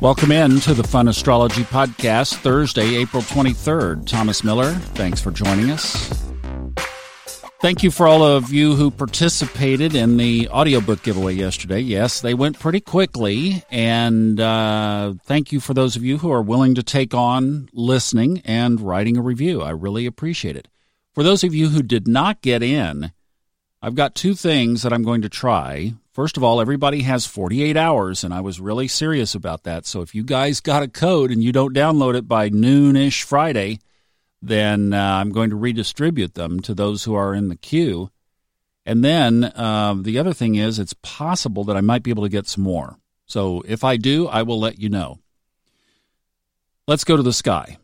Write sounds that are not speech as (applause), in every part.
Welcome in to the Fun Astrology Podcast, Thursday, April 23rd. Thomas Miller, thanks for joining us. Thank you for all of you who participated in the audiobook giveaway yesterday. Yes, they went pretty quickly. And uh, thank you for those of you who are willing to take on listening and writing a review. I really appreciate it. For those of you who did not get in, I've got two things that I'm going to try. First of all, everybody has 48 hours, and I was really serious about that. So if you guys got a code and you don't download it by noonish Friday, then uh, I'm going to redistribute them to those who are in the queue. And then uh, the other thing is, it's possible that I might be able to get some more. So if I do, I will let you know. Let's go to the sky.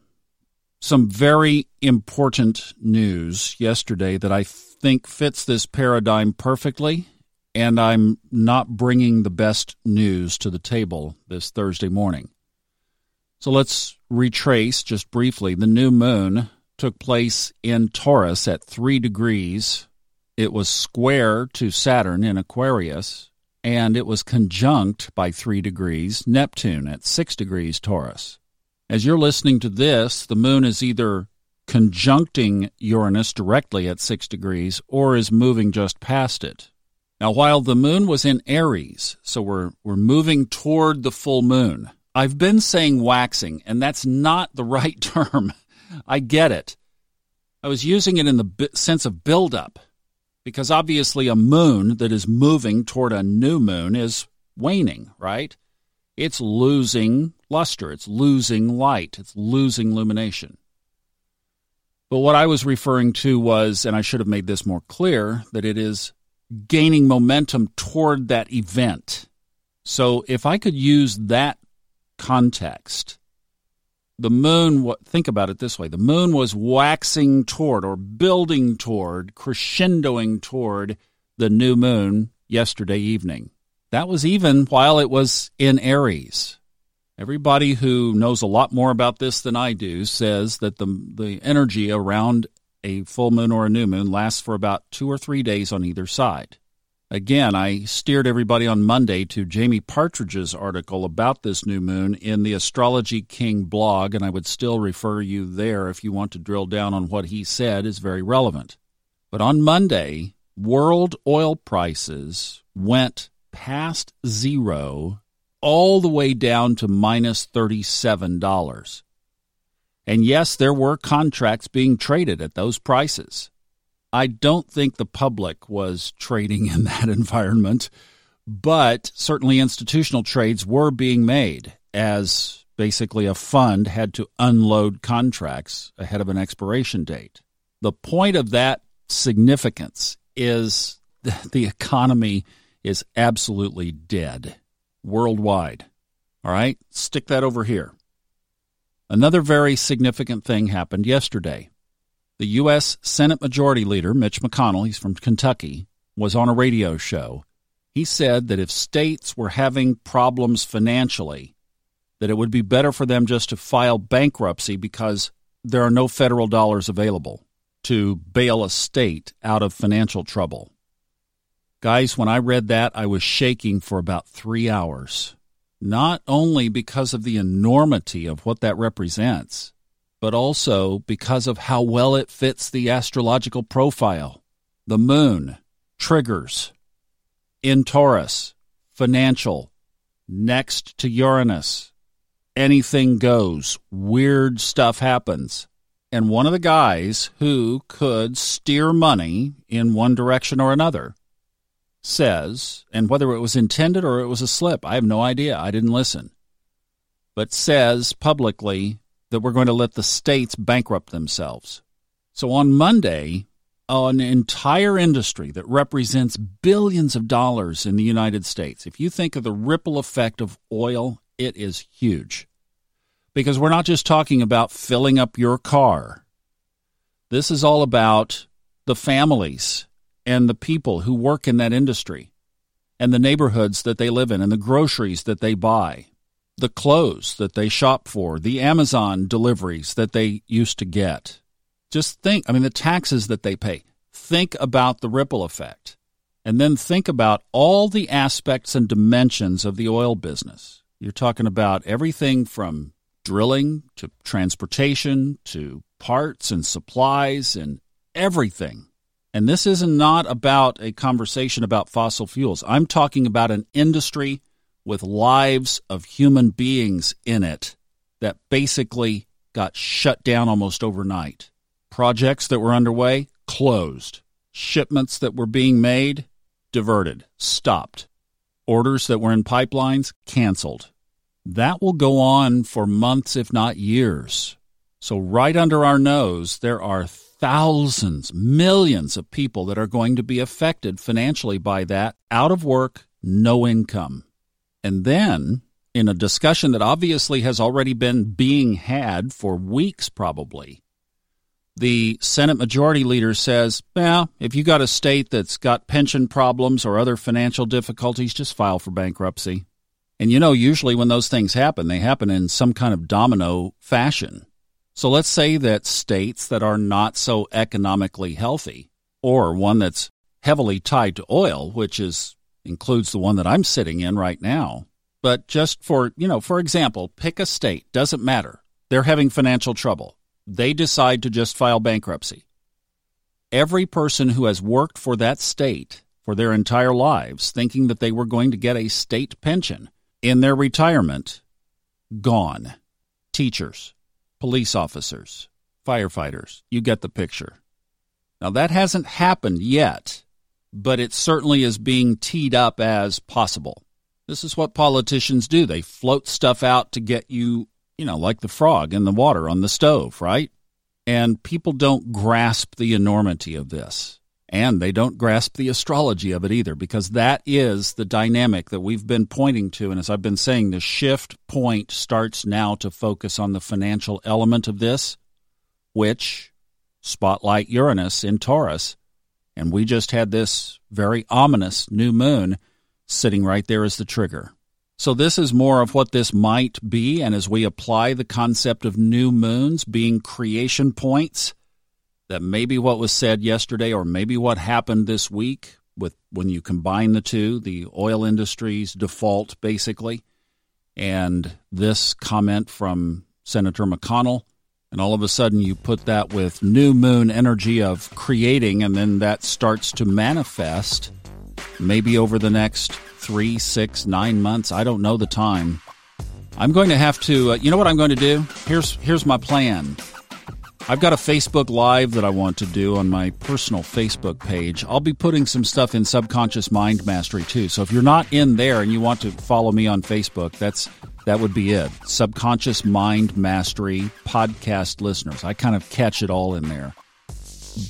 Some very important news yesterday that I think fits this paradigm perfectly, and I'm not bringing the best news to the table this Thursday morning. So let's retrace just briefly. The new moon took place in Taurus at 3 degrees. It was square to Saturn in Aquarius, and it was conjunct by 3 degrees Neptune at 6 degrees Taurus. As you're listening to this, the moon is either conjuncting Uranus directly at 6 degrees or is moving just past it. Now, while the moon was in Aries, so we're, we're moving toward the full moon, I've been saying waxing, and that's not the (laughs) right term. I get it. I was using it in the sense of buildup, because obviously a moon that is moving toward a new moon is waning, right? It's losing luster, it's losing light, it's losing illumination. But what I was referring to was, and I should have made this more clear, that it is gaining momentum toward that event. So if I could use that context, the moon, think about it this way the moon was waxing toward or building toward, crescendoing toward the new moon yesterday evening. That was even while it was in Aries. Everybody who knows a lot more about this than I do says that the the energy around a full moon or a new moon lasts for about 2 or 3 days on either side. Again, I steered everybody on Monday to Jamie Partridge's article about this new moon in the Astrology King blog, and I would still refer you there if you want to drill down on what he said is very relevant. But on Monday, world oil prices went past zero all the way down to minus $37. And yes, there were contracts being traded at those prices. I don't think the public was trading in that (laughs) environment, but certainly institutional trades were being made as basically a fund had to unload contracts ahead of an expiration date. The point of that significance is (laughs) the economy is absolutely dead worldwide. All right, stick that over here. Another very significant thing happened yesterday. The U.S. Senate Majority Leader, Mitch McConnell, he's from Kentucky, was on a radio show. He said that if states were having problems financially, that it would be better for them just to file bankruptcy because there are no federal dollars available to bail a state out of financial trouble. Guys, when I read that, I was shaking for about three hours. Not only because of the enormity of what that represents, but also because of how well it fits the astrological profile. The moon, triggers, in Taurus, financial, next to Uranus. Anything goes, weird stuff happens. And one of the guys who could steer money in one direction or another says, and whether it was intended or it was a slip, I have no idea. I didn't listen. But says publicly that we're going to let the states bankrupt themselves. So on Monday, an entire industry that represents billions of dollars in the United States, if you think of the ripple effect of oil, it is huge. Because we're not just talking about filling up your car. This is all about the families and the people who work in that industry and the neighborhoods that they live in and the groceries that they buy, the clothes that they shop for, the Amazon deliveries that they used to get. Just think, I mean, the taxes that they pay. Think about the ripple effect. And then think about all the aspects and dimensions of the oil business. You're talking about everything from drilling to transportation to parts and supplies and everything. And this is not about a conversation about fossil fuels. I'm talking about an industry with lives of human beings in it that basically got shut down almost overnight. Projects that were underway closed. Shipments that were being made diverted, stopped. Orders that were in pipelines canceled. That will go on for months, if not years. So, right under our nose, there are thousands, millions of people that are going to be affected financially by that, out of work, no income. And then, in a discussion that obviously has already been being had for weeks, probably, the Senate Majority Leader says, well, if you got a state that's got pension problems or other financial difficulties, just file for bankruptcy. And you know, usually when those things happen, they happen in some kind of domino fashion. So let's say that states that are not so economically healthy, or one that's heavily tied to oil, which is includes the one that I'm sitting in right now. But just for, you know, for example, pick a state, doesn't matter. They're having financial trouble. They decide to just file bankruptcy. Every person who has worked for that state for their entire lives, thinking that they were going to get a state pension in their retirement, gone. Teachers, police officers, firefighters. You get the picture. Now, that hasn't happened yet, but it certainly is being teed up as possible. This is what politicians do. They float stuff out to get you, you know, like the frog in the water on the stove, right? And people don't grasp the enormity of this. And they don't grasp the astrology of it either, because that is the dynamic that we've been pointing to. And as I've been saying, the shift point starts now to focus on the financial element of this, which spotlight Uranus in Taurus. And we just had this very ominous new moon sitting right there as the trigger. So, this is more of what this might be. And as we apply the concept of new moons being creation points, that maybe what was said yesterday or maybe what happened this week with when you combine the two, the oil industry's default basically, and this comment from Senator McConnell, and all of a sudden you put that with new moon energy of creating, and then that starts to manifest maybe over the next three, six, nine months. I don't know the time. I'm going to have to. Uh, you know what I'm going to do? Here's here's my plan. I've got a Facebook Live that I want to do on my personal Facebook page. I'll be putting some stuff in Subconscious Mind Mastery too. So if you're not in there and you want to follow me on Facebook, that's that would be it. Subconscious Mind Mastery podcast listeners. I kind of catch it all in there.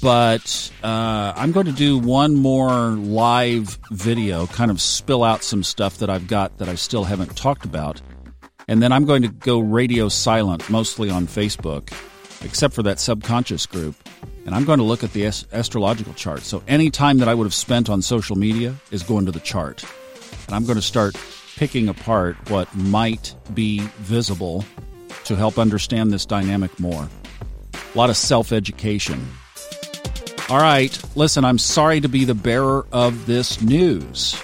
But uh, I'm going to do one more live video, kind of spill out some stuff that I've got that I still haven't talked about. And then I'm going to go radio silent, mostly on Facebook except for that subconscious group. And I'm going to look at the astrological chart. So any time that I would have spent on social media is going to the chart. And I'm going to start picking apart what might be visible to help understand this dynamic more. A lot of self education. All right, listen, I'm sorry to be the bearer of this news,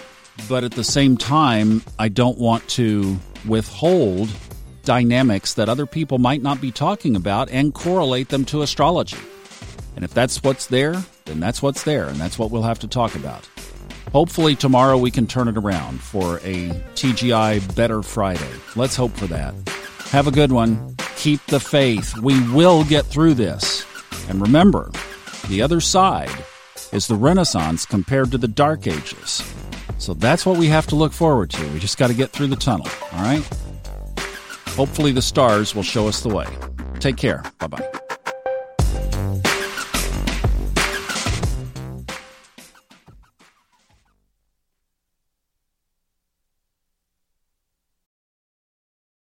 but at the same time, I don't want to withhold dynamics that other people might not be talking about and correlate them to astrology. And if that's what's there, then that's what's there, and that's what we'll have to talk about. Hopefully, tomorrow we can turn it around for a TGI Better Friday. Let's hope for that. Have a good one. Keep the faith. We will get through this. And remember, the other side is the Renaissance compared to the Dark Ages. So that's what we have to look forward to. We just got to get through the tunnel, all right? Hopefully, the stars will show us the way. Take care. Bye bye.